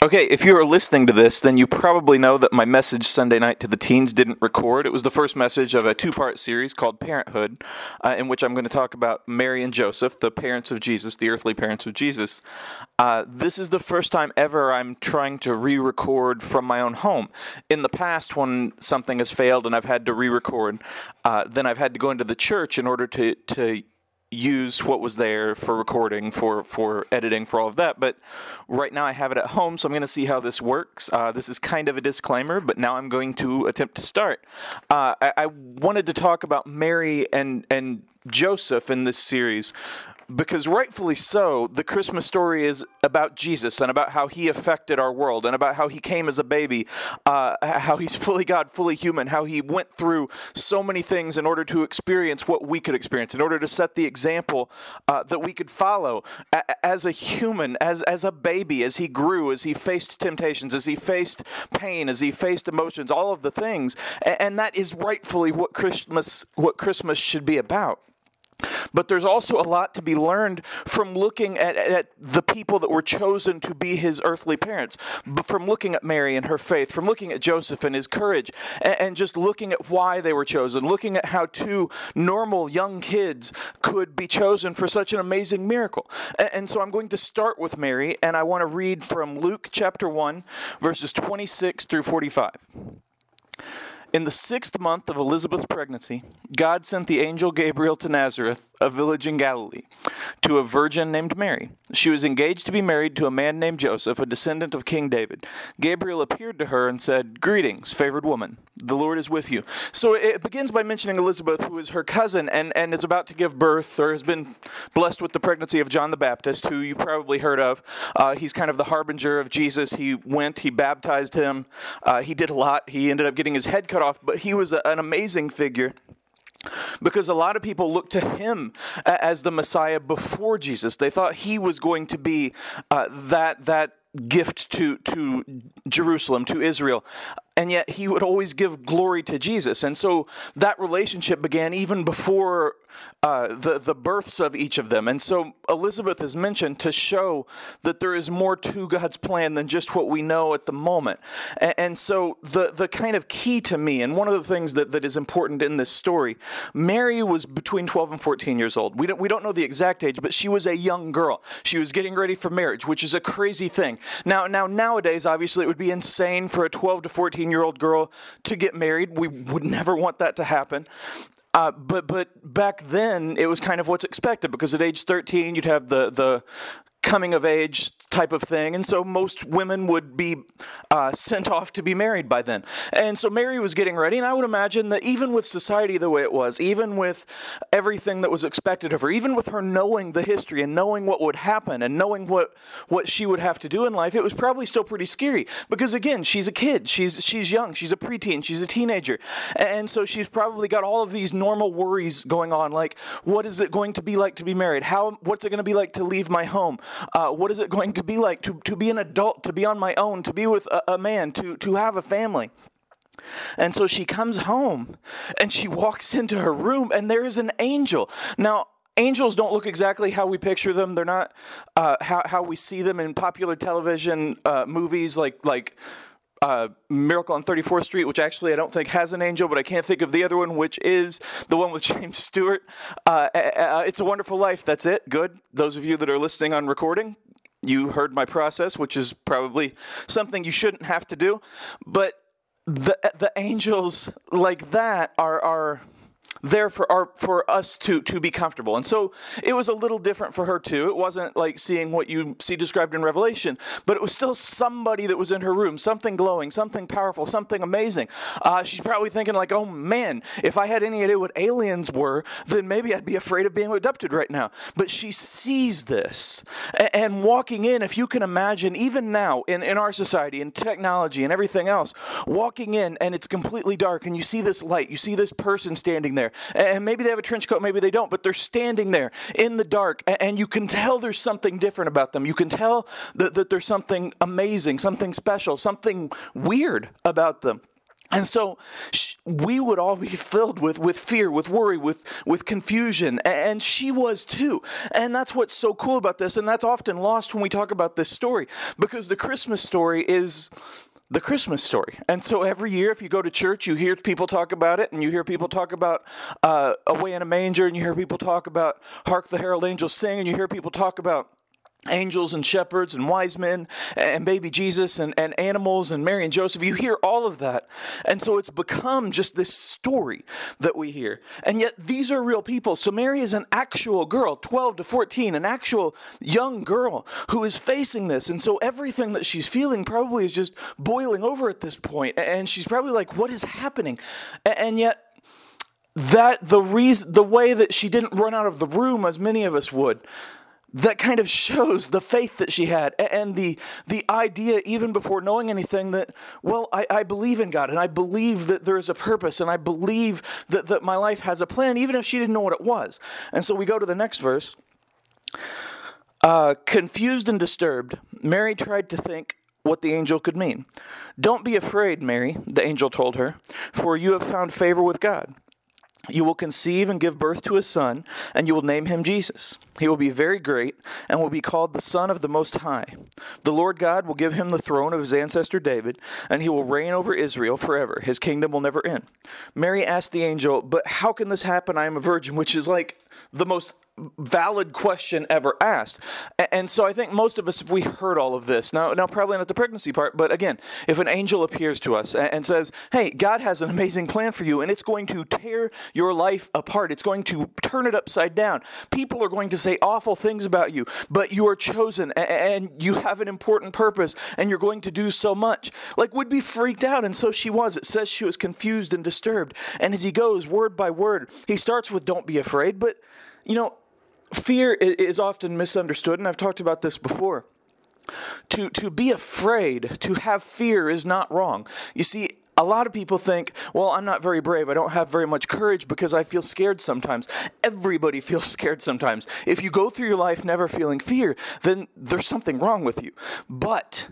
Okay, if you are listening to this, then you probably know that my message Sunday night to the teens didn't record. It was the first message of a two part series called Parenthood, uh, in which I'm going to talk about Mary and Joseph, the parents of Jesus, the earthly parents of Jesus. Uh, this is the first time ever I'm trying to re record from my own home. In the past, when something has failed and I've had to re record, uh, then I've had to go into the church in order to, to use what was there for recording, for for editing, for all of that. But right now I have it at home, so I'm going to see how this works. Uh, this is kind of a disclaimer, but now I'm going to attempt to start. Uh, I, I wanted to talk about Mary and and Joseph in this series because rightfully so, the Christmas story is about Jesus and about how he affected our world and about how he came as a baby, uh, how he's fully God, fully human, how he went through so many things in order to experience what we could experience, in order to set the example uh, that we could follow a- as a human, as, as a baby, as he grew, as he faced temptations, as he faced pain, as he faced emotions, all of the things. And, and that is rightfully what Christmas, what Christmas should be about. But there's also a lot to be learned from looking at, at, the people that were chosen to be his earthly parents, from looking at Mary and her faith, from looking at Joseph and his courage, and, and just looking at why they were chosen, looking at how two normal young kids could be chosen for such an amazing miracle. And, and so I'm going to start with Mary, and I want to read from Luke chapter 1, verses 26 through 45. In the sixth month of Elizabeth's pregnancy, God sent the angel Gabriel to Nazareth, a village in Galilee, to a virgin named Mary. She was engaged to be married to a man named Joseph, a descendant of King David. Gabriel appeared to her and said, Greetings, favored woman. The Lord is with you. So it begins by mentioning Elizabeth, who is her cousin and, and is about to give birth or has been blessed with the pregnancy of John the Baptist, who you've probably heard of. Uh, he's kind of the harbinger of Jesus. He went, he baptized him, uh, he did a lot. He ended up getting his head cut cut off, but he was a, an amazing figure because a lot of people looked to him as the Messiah before Jesus. They thought he was going to be uh, that that gift to to Jerusalem to Israel and yet he would always give glory to Jesus. And so that relationship began even before uh, the, the births of each of them. And so Elizabeth is mentioned to show that there is more to God's plan than just what we know at the moment. And, and so the, the kind of key to me, and one of the things that, that is important in this story, Mary was between 12 and 14 years old. We don't, we don't know the exact age, but she was a young girl. She was getting ready for marriage, which is a crazy thing. Now, now nowadays, obviously, it would be insane for a 12 to 14 year old girl to get married. We would never want that to happen. Uh, but but back then it was kind of what's expected because at age 13 you'd have the the coming of age type of thing. And so most women would be uh, sent off to be married by then. And so Mary was getting ready. And I would imagine that even with society the way it was, even with everything that was expected of her, even with her knowing the history and knowing what would happen and knowing what, what she would have to do in life, it was probably still pretty scary. Because again, she's a kid. She's, she's young. She's a preteen. She's a teenager. And so she's probably got all of these normal worries going on. Like, what is it going to be like to be married? How, what's it going to be like to leave my home? Uh, what is it going to be like to, to be an adult, to be on my own, to be with a, a man, to, to have a family? And so she comes home and she walks into her room, and there is an angel. Now, angels don't look exactly how we picture them. They're not uh, how, how we see them in popular television uh, movies like, like uh, Miracle on 34th Street, which actually I don't think has an angel, but I can't think of the other one, which is the one with James Stewart. Uh, uh, uh, it's a Wonderful Life. That's it. Good. Those of you that are listening on recording, you heard my process, which is probably something you shouldn't have to do. But the the angels like that are are there for our for us to to be comfortable. And so it was a little different for her too. It wasn't like seeing what you see described in Revelation, but it was still somebody that was in her room, something glowing, something powerful, something amazing. Uh, she's probably thinking like, "Oh man, if I had any idea what aliens were, then maybe I'd be afraid of being abducted right now." But she sees this, and, and walking in, if you can imagine, even now in in our society, in technology and everything else, walking in and it's completely dark, and you see this light, you see this person standing there there. And maybe they have a trench coat, maybe they don't, but they're standing there in the dark. And you can tell there's something different about them. You can tell that, that there's something amazing, something special, something weird about them. And so we would all be filled with, with fear, with worry, with, with confusion. And she was too. And that's what's so cool about this. And that's often lost when we talk about this story because the Christmas story is the Christmas story. And so every year, if you go to church, you hear people talk about it, and you hear people talk about uh, Away in a Manger, and you hear people talk about Hark the Herald Angels Sing, and you hear people talk about angels and shepherds and wise men and baby Jesus and, and animals and Mary and Joseph. You hear all of that. And so it's become just this story that we hear. And yet these are real people. So Mary is an actual girl, 12 to 14, an actual young girl who is facing this. And so everything that she's feeling probably is just boiling over at this point. And she's probably like, what is happening? And yet that the reason the way that she didn't run out of the room as many of us would that kind of shows the faith that she had and the the idea even before knowing anything that well I, I believe in god and i believe that there is a purpose and i believe that, that my life has a plan even if she didn't know what it was. And so we go to the next verse. Uh, confused and disturbed mary tried to think what the angel could mean. Don't be afraid mary the angel told her for you have found favor with god you will conceive and give birth to a son, and you will name him Jesus. He will be very great and will be called the Son of the Most High. The Lord God will give him the throne of his ancestor David, and he will reign over Israel forever. His kingdom will never end. Mary asked the angel, But how can this happen? I am a virgin, which is like the most valid question ever asked. And so I think most of us, if we heard all of this, now, now probably not the pregnancy part, but again, if an angel appears to us and says, hey, God has an amazing plan for you and it's going to tear your life apart, it's going to turn it upside down. People are going to say awful things about you, but you are chosen and you have an important purpose and you're going to do so much. Like, would be freaked out. And so she was. It says she was confused and disturbed. And as he goes word by word, he starts with, don't be afraid, but you know, fear is often misunderstood, and I've talked about this before. To, to be afraid, to have fear is not wrong. You see, a lot of people think, well, I'm not very brave. I don't have very much courage because I feel scared sometimes. Everybody feels scared sometimes. If you go through your life never feeling fear, then there's something wrong with you. But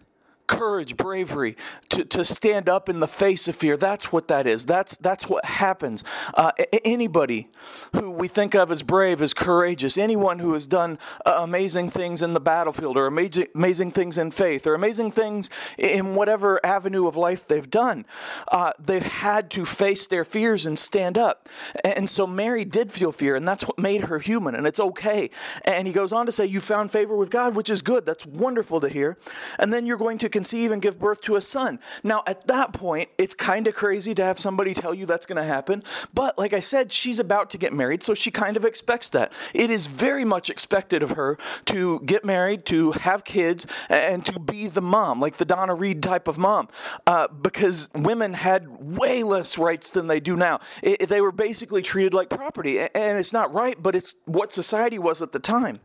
courage, bravery, to, to stand up in the face of fear. That's what that is. That's, that's what happens. Uh, anybody who we think of as brave, as courageous, anyone who has done uh, amazing things in the battlefield or amazing, amazing things in faith or amazing things in whatever avenue of life they've done, uh, they've had to face their fears and stand up. And so Mary did feel fear, and that's what made her human, and it's okay. And he goes on to say, You found favor with God, which is good. That's wonderful to hear. And then you're going to conceive and give birth to a son. Now, at that point, it's kind of crazy to have somebody tell you that's going to happen. But like I said, she's about to get married, so she kind of expects that. It is very much expected of her to get married, to have kids, and to be the mom, like the Donna Reed type of mom, uh, because women had way less rights than they do now. It, they were basically treated like property, and it's not right, but it's what society was at the time.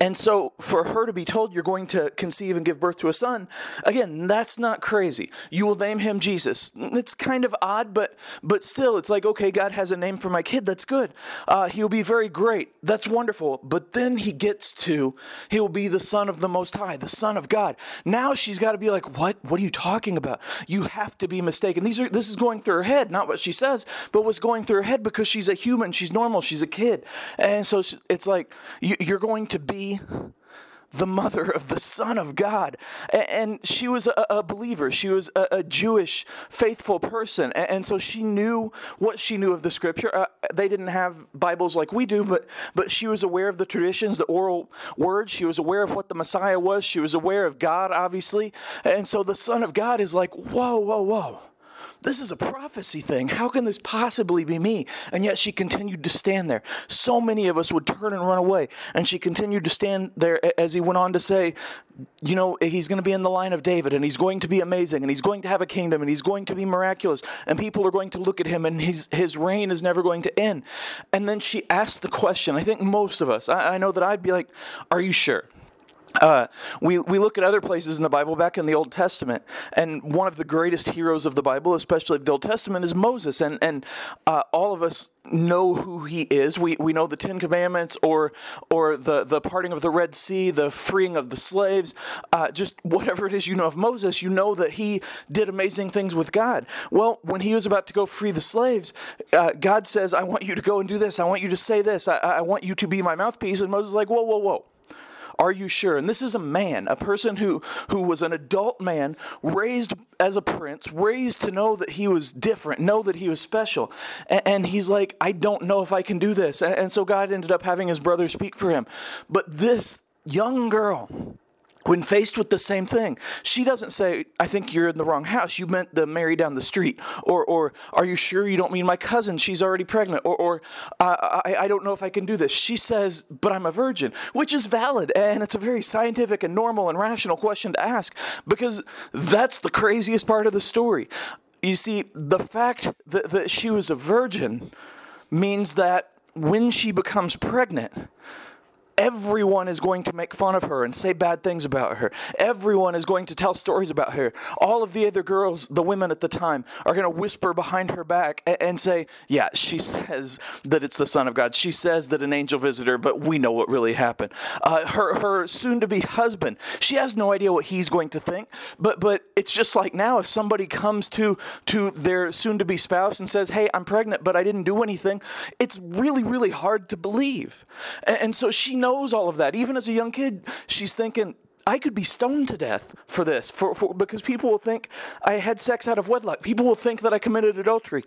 And so for her to be told you're going to conceive and give birth to a son, again, that's not crazy. You will name him Jesus. It's kind of odd, but but still, it's like, okay, God has a name for my kid. That's good. Uh, he'll be very great. That's wonderful. But then he gets to, he will be the son of the Most High, the son of God. Now she's got to be like, what? What are you talking about? You have to be mistaken. These are, this is going through her head, not what she says, but what's going through her head because she's a human. She's normal. She's a kid. And so it's like, you, you're going going to be the mother of the Son of God. And she was a, believer. She was a, Jewish, faithful person. And so she knew what she knew of the scripture. Uh, they didn't have Bibles like we do, but, but she was aware of the traditions, the oral words. She was aware of what the Messiah was. She was aware of God, obviously. And so the Son of God is like, whoa, whoa, whoa this is a prophecy thing. How can this possibly be me? And yet she continued to stand there. So many of us would turn and run away. And she continued to stand there as he went on to say, you know, he's going to be in the line of David and he's going to be amazing and he's going to have a kingdom and he's going to be miraculous and people are going to look at him and his, his reign is never going to end. And then she asked the question, I think most of us, I, I know that I'd be like, Are you sure? Uh, we, we look at other places in the Bible back in the Old Testament, and one of the greatest heroes of the Bible, especially of the Old Testament, is Moses. And, and uh, all of us know who he is. We, we know the Ten Commandments or, or the, the parting of the Red Sea, the freeing of the slaves, uh, just whatever it is you know of Moses, you know that he did amazing things with God. Well, when he was about to go free the slaves, uh, God says, I want you to go and do this. I want you to say this. I, I want you to be my mouthpiece. And Moses is like, whoa, whoa, whoa. Are you sure? And this is a man, a person who, who was an adult man, raised as a prince, raised to know that he was different, know that he was special. And, and he's like, I don't know if I can do this. And, and so God ended up having his brother speak for him. But this young girl, when faced with the same thing, she doesn't say, I think you're in the wrong house. You meant the Mary down the street. Or, or are you sure you don't mean my cousin? She's already pregnant. Or, or uh, I, I don't know if I can do this. She says, but I'm a virgin, which is valid. And it's a very scientific and normal and rational question to ask because that's the craziest part of the story. You see, the fact that, that she was a virgin means that when she becomes pregnant, Everyone is going to make fun of her and say bad things about her. Everyone is going to tell stories about her. All of the other girls, the women at the time, are going to whisper behind her back and, say, Yeah, she says that it's the Son of God. She says that an angel visited her, but we know what really happened. Uh, her her soon to be husband, she has no idea what he's going to think. But, but it's just like now if somebody comes to, to their soon to be spouse and says, Hey, I'm pregnant, but I didn't do anything, it's really, really hard to believe. and, and so she knows all of that. Even as a young kid, she's thinking, I could be stoned to death for this, for, for, because people will think I had sex out of wedlock. People will think that I committed adultery.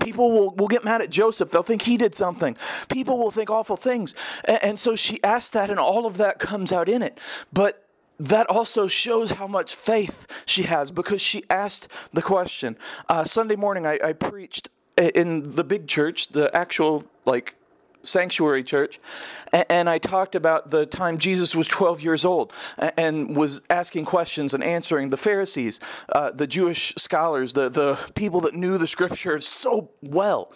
People will, will get mad at Joseph. They'll think he did something. People will think awful things. And, and so she asked that, and all of that comes out in it. But that also shows how much faith she has because she asked the question. Uh, Sunday morning, I, I preached in the big church, the actual, like, sanctuary church, and I talked about the time Jesus was 12 years old and was asking questions and answering the Pharisees, uh, the Jewish scholars, the, the people that knew the scriptures so well.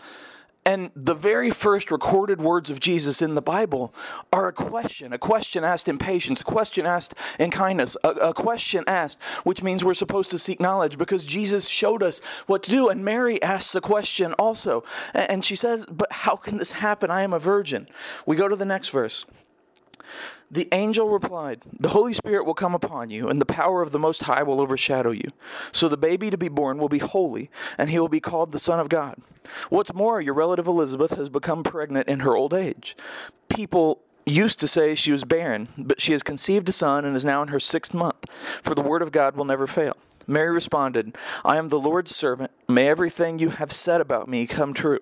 And the very first recorded words of Jesus in the Bible are a question, a question asked in patience, a question asked in kindness, a, a, question asked, which means we're supposed to seek knowledge because Jesus showed us what to do. And Mary asks a question also. And she says, But how can this happen? I am a virgin. We go to the next verse. The angel replied, The Holy Spirit will come upon you, and the power of the Most High will overshadow you. So the baby to be born will be holy, and he will be called the Son of God. What's more, your relative Elizabeth has become pregnant in her old age. People used to say she was barren, but she has conceived a son and is now in her sixth month, for the word of God will never fail. Mary responded, I am the Lord's servant. May everything you have said about me come true.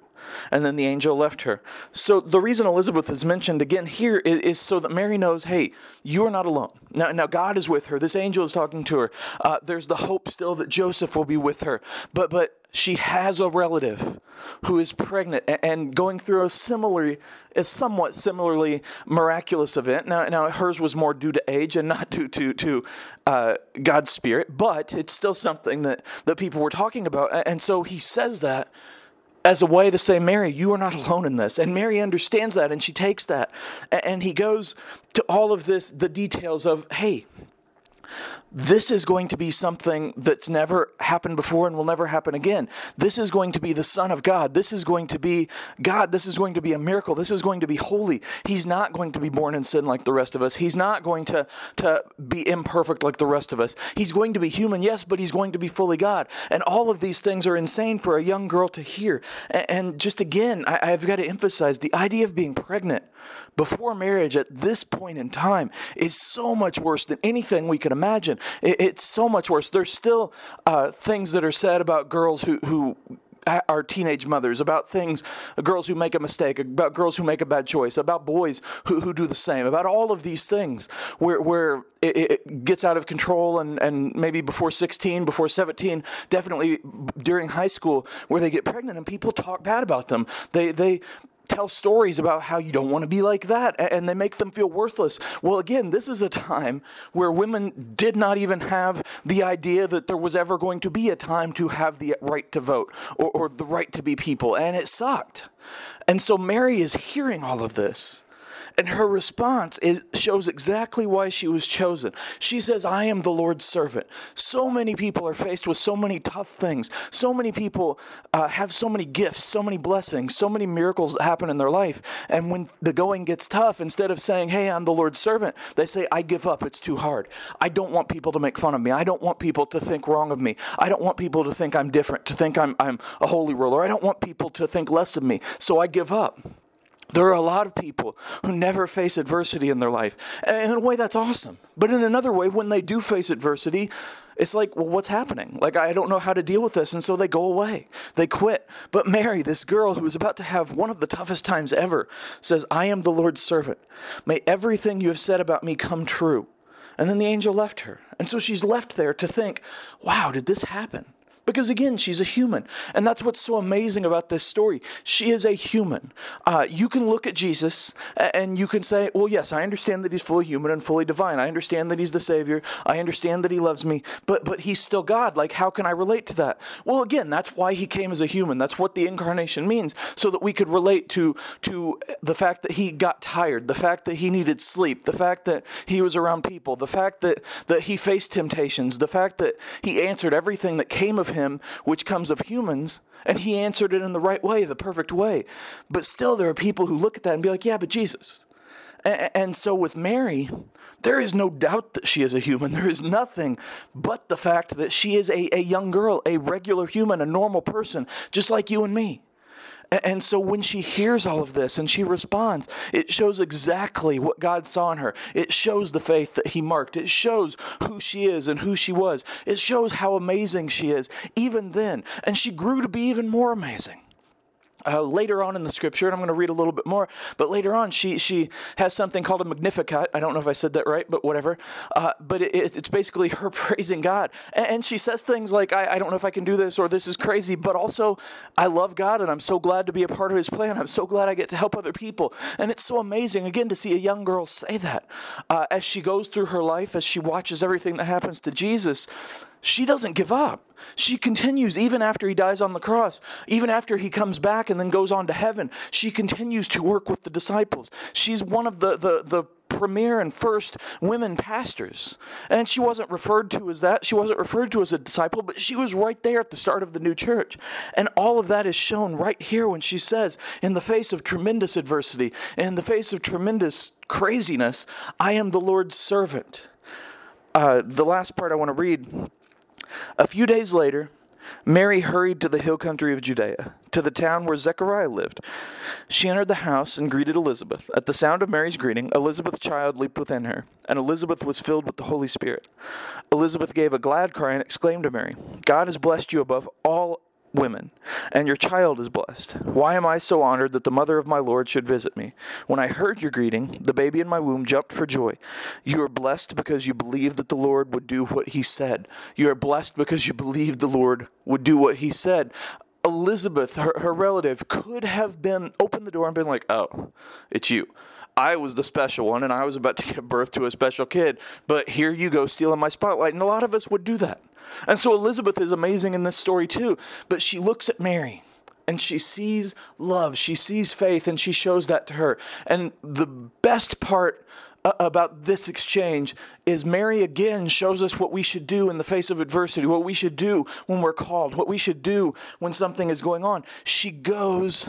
And then the angel left her. So the reason Elizabeth is mentioned again here is, is so that Mary knows, hey, you are not alone. Now, now God is with her. This angel is talking to her. Uh, there's the hope still that Joseph will be with her. But but she has a relative who is pregnant and going through a similarly, a somewhat similarly miraculous event. Now, now hers was more due to age and not due to to uh, God's spirit, but it's still something that that people were talking about. And so he says that as a way to say, Mary, you are not alone in this. And Mary understands that and she takes that. And he goes to all of this, the details of, hey, this is going to be something that's never happened before and will never happen again. This is going to be the Son of God. This is going to be God. This is going to be a miracle. This is going to be holy. He's not going to be born in sin like the rest of us. He's not going to, to be imperfect like the rest of us. He's going to be human, yes, but he's going to be fully God. And all of these things are insane for a young girl to hear. And, just again, I, I've got to emphasize the idea of being pregnant before marriage at this point in time is so much worse than anything we could imagine. It's so much worse. There's still uh, things that are said about girls who, who are teenage mothers, about things, girls who make a mistake, about girls who make a bad choice, about boys who, who do the same, about all of these things where, where it, it gets out of control and, and maybe before 16, before 17, definitely during high school where they get pregnant and people talk bad about them. They, they, tell stories about how you don't want to be like that and they make them feel worthless. Well, again, this is a time where women did not even have the idea that there was ever going to be a time to have the right to vote or, or the right to be people, and it sucked. And so Mary is hearing all of this. And her response is, shows exactly why she was chosen. She says, I am the Lord's servant. So many people are faced with so many tough things. So many people uh, have so many gifts, so many blessings, so many miracles that happen in their life. And when the going gets tough, instead of saying, Hey, I'm the Lord's servant, they say, I give up. It's too hard. I don't want people to make fun of me. I don't want people to think wrong of me. I don't want people to think I'm different, to think I'm, I'm a holy roller. I don't want people to think less of me. So I give up. There are a lot of people who never face adversity in their life. And in a way, that's awesome. But in another way, when they do face adversity, it's like, well, what's happening? Like, I don't know how to deal with this. And so they go away. They quit. But Mary, this girl who is about to have one of the toughest times ever, says, I am the Lord's servant. May everything you have said about me come true. And then the angel left her. And so she's left there to think, wow, did this happen? Because again, she's a human. And that's what's so amazing about this story. She is a human. Uh, you can look at Jesus and you can say, well, yes, I understand that he's fully human and fully divine. I understand that he's the Savior. I understand that he loves me, but, but he's still God. Like, how can I relate to that? Well, again, that's why he came as a human. That's what the incarnation means, so that we could relate to, to the fact that he got tired, the fact that he needed sleep, the fact that he was around people, the fact that, that he faced temptations, the fact that he answered everything that came of him him, which comes of humans, and he answered it in the right way, the perfect way. But still, there are people who look at that and be like, yeah, but Jesus. And, so with Mary, there is no doubt that she is a human. There is nothing but the fact that she is a, a young girl, a regular human, a normal person, just like you and me. And so when she hears all of this and she responds, it shows exactly what God saw in her. It shows the faith that He marked. It shows who she is and who she was. It shows how amazing she is, even then. And she grew to be even more amazing. Uh, later on in the scripture, and I'm going to read a little bit more, but later on, she she has something called a Magnificat. I don't know if I said that right, but whatever. Uh, but it, it's basically her praising God, and, and she says things like, I, "I don't know if I can do this," or "This is crazy," but also, "I love God, and I'm so glad to be a part of His plan. I'm so glad I get to help other people." And it's so amazing again to see a young girl say that uh, as she goes through her life, as she watches everything that happens to Jesus she doesn't give up. She continues even after he dies on the cross, even after he comes back and then goes on to heaven. She continues to work with the disciples. She's one of the, the, the premier and first women pastors. And she wasn't referred to as that. She wasn't referred to as a disciple, but she was right there at the start of the new church. And all of that is shown right here when she says, in the face of tremendous adversity, in the face of tremendous craziness, I am the Lord's servant. Uh, the last part I want to read a few days later, Mary hurried to the hill country of Judea, to the town where Zechariah lived. She entered the house and greeted Elizabeth. At the sound of Mary's greeting, Elizabeth's child leaped within her, and Elizabeth was filled with the Holy Spirit. Elizabeth gave a glad cry and exclaimed to Mary, God has blessed you above all women, and your child is blessed. Why am I so honored that the mother of my Lord should visit me? When I heard your greeting, the baby in my womb jumped for joy. You are blessed because you believed that the Lord would do what he said. You are blessed because you believed the Lord would do what he said. Elizabeth, her, her relative, could have been opened the door and been like, "Oh, it's you." I was the special one and I was about to give birth to a special kid, but here you go stealing my spotlight. And a lot of us would do that. And so Elizabeth is amazing in this story too. But she looks at Mary and she sees love, she sees faith, and she shows that to her. And the best part about this exchange is Mary again shows us what we should do in the face of adversity, what we should do when we're called, what we should do when something is going on. She goes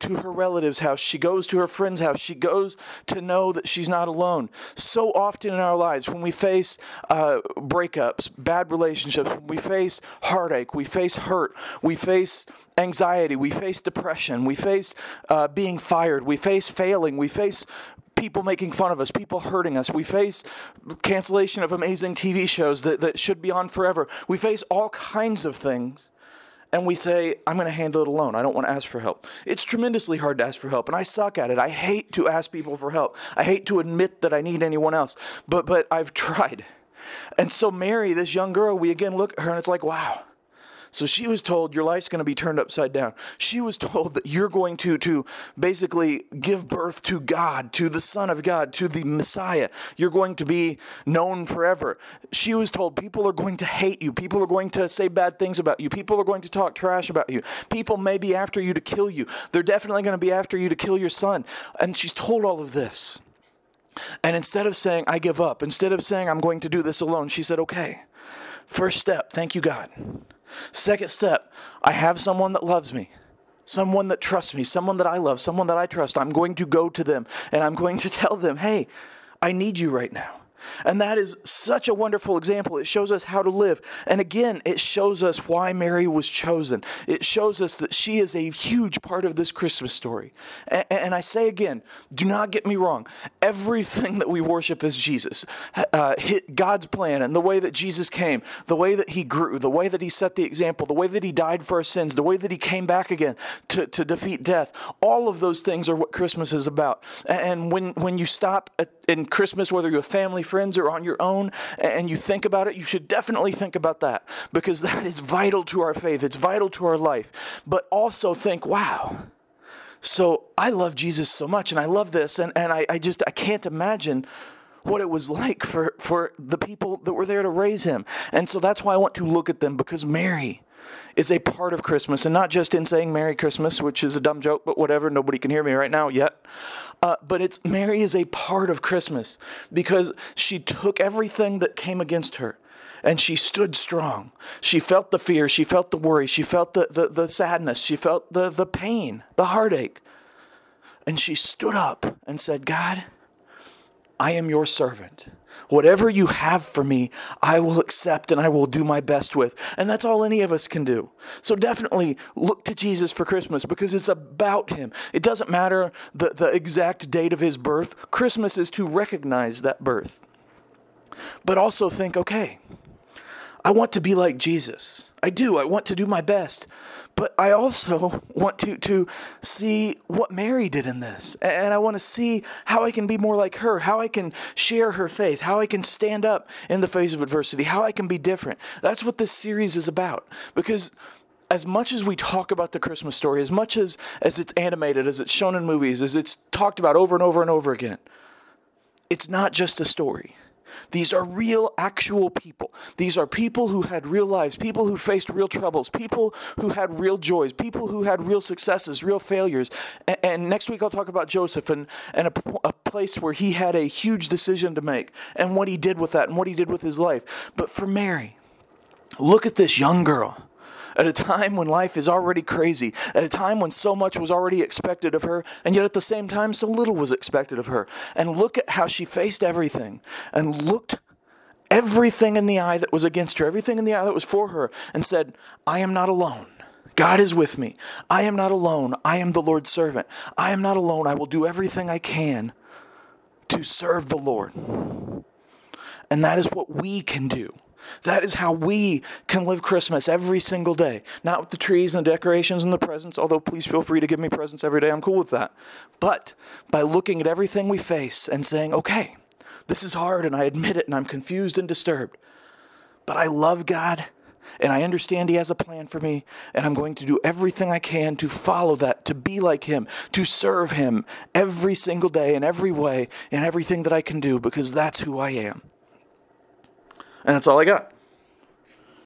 to her relative's house. She goes to her friend's house. She goes to know that she's not alone. So often in our lives, when we face uh, breakups, bad relationships, we face heartache, we face hurt, we face anxiety, we face depression, we face uh, being fired, we face failing, we face people making fun of us, people hurting us. We face cancellation of amazing TV shows that, that should be on forever. We face all kinds of things and we say, I'm going to handle it alone. I don't want to ask for help. It's tremendously hard to ask for help, and I suck at it. I hate to ask people for help. I hate to admit that I need anyone else, but, but I've tried. And so, Mary, this young girl, we again look at her and it's like, wow, So she was told your life's going to be turned upside down. She was told that you're going to to basically give birth to God, to the Son of God, to the Messiah. You're going to be known forever. She was told people are going to hate you. People are going to say bad things about you. People are going to talk trash about you. People may be after you to kill you. They're definitely going to be after you to kill your son. And she's told all of this. And instead of saying, I give up, instead of saying, I'm going to do this alone, she said, okay. First step, thank you, God. Second step, I have someone that loves me, someone that trusts me, someone that I love, someone that I trust. I'm going to go to them and I'm going to tell them, hey, I need you right now. And that is such a wonderful example. It shows us how to live. And again, it shows us why Mary was chosen. It shows us that she is a huge part of this Christmas story. And, I say again, do not get me wrong. Everything that we worship is Jesus. Uh, God's plan and the way that Jesus came, the way that he grew, the way that he set the example, the way that he died for our sins, the way that he came back again to, to defeat death. All of those things are what Christmas is about. And when, when you stop in Christmas, whether you're a family, friends or on your own and you think about it, you should definitely think about that because that is vital to our faith. It's vital to our life. But also think, wow. So I love Jesus so much and I love this and, and I, I just I can't imagine what it was like for, for the people that were there to raise him. And so that's why I want to look at them because Mary is a part of Christmas, and not just in saying Merry Christmas, which is a dumb joke, but whatever, nobody can hear me right now yet. Uh, but it's Mary is a part of Christmas because she took everything that came against her and she stood strong. She felt the fear, she felt the worry, she felt the, the, the sadness, she felt the, the pain, the heartache. And she stood up and said, God, I am your servant. Whatever you have for me, I will accept and I will do my best with. And that's all any of us can do. So definitely look to Jesus for Christmas because it's about him. It doesn't matter the, the exact date of his birth, Christmas is to recognize that birth. But also think, okay, I want to be like Jesus. I do. I want to do my best. But I also want to, to see what Mary did in this. And I want to see how I can be more like her, how I can share her faith, how I can stand up in the face of adversity, how I can be different. That's what this series is about. Because as much as we talk about the Christmas story, as much as, as it's animated, as it's shown in movies, as it's talked about over and over and over again, it's not just a story. These are real, actual people. These are people who had real lives, people who faced real troubles, people who had real joys, people who had real successes, real failures. And, and next week I'll talk about Joseph and, and a, a place where he had a huge decision to make and what he did with that and what he did with his life. But for Mary, look at this young girl at a time when life is already crazy, at a time when so much was already expected of her, and yet at the same time, so little was expected of her. And look at how she faced everything and looked everything in the eye that was against her, everything in the eye that was for her, and said, I am not alone. God is with me. I am not alone. I am the Lord's servant. I am not alone. I will do everything I can to serve the Lord. And that is what we can do. That is how we can live Christmas every single day. Not with the trees and the decorations and the presents, although please feel free to give me presents every day. I'm cool with that. But by looking at everything we face and saying, okay, this is hard and I admit it and I'm confused and disturbed. But I love God and I understand He has a plan for me, and I'm going to do everything I can to follow that, to be like Him, to serve Him every single day in every way, in everything that I can do, because that's who I am. And that's all I got.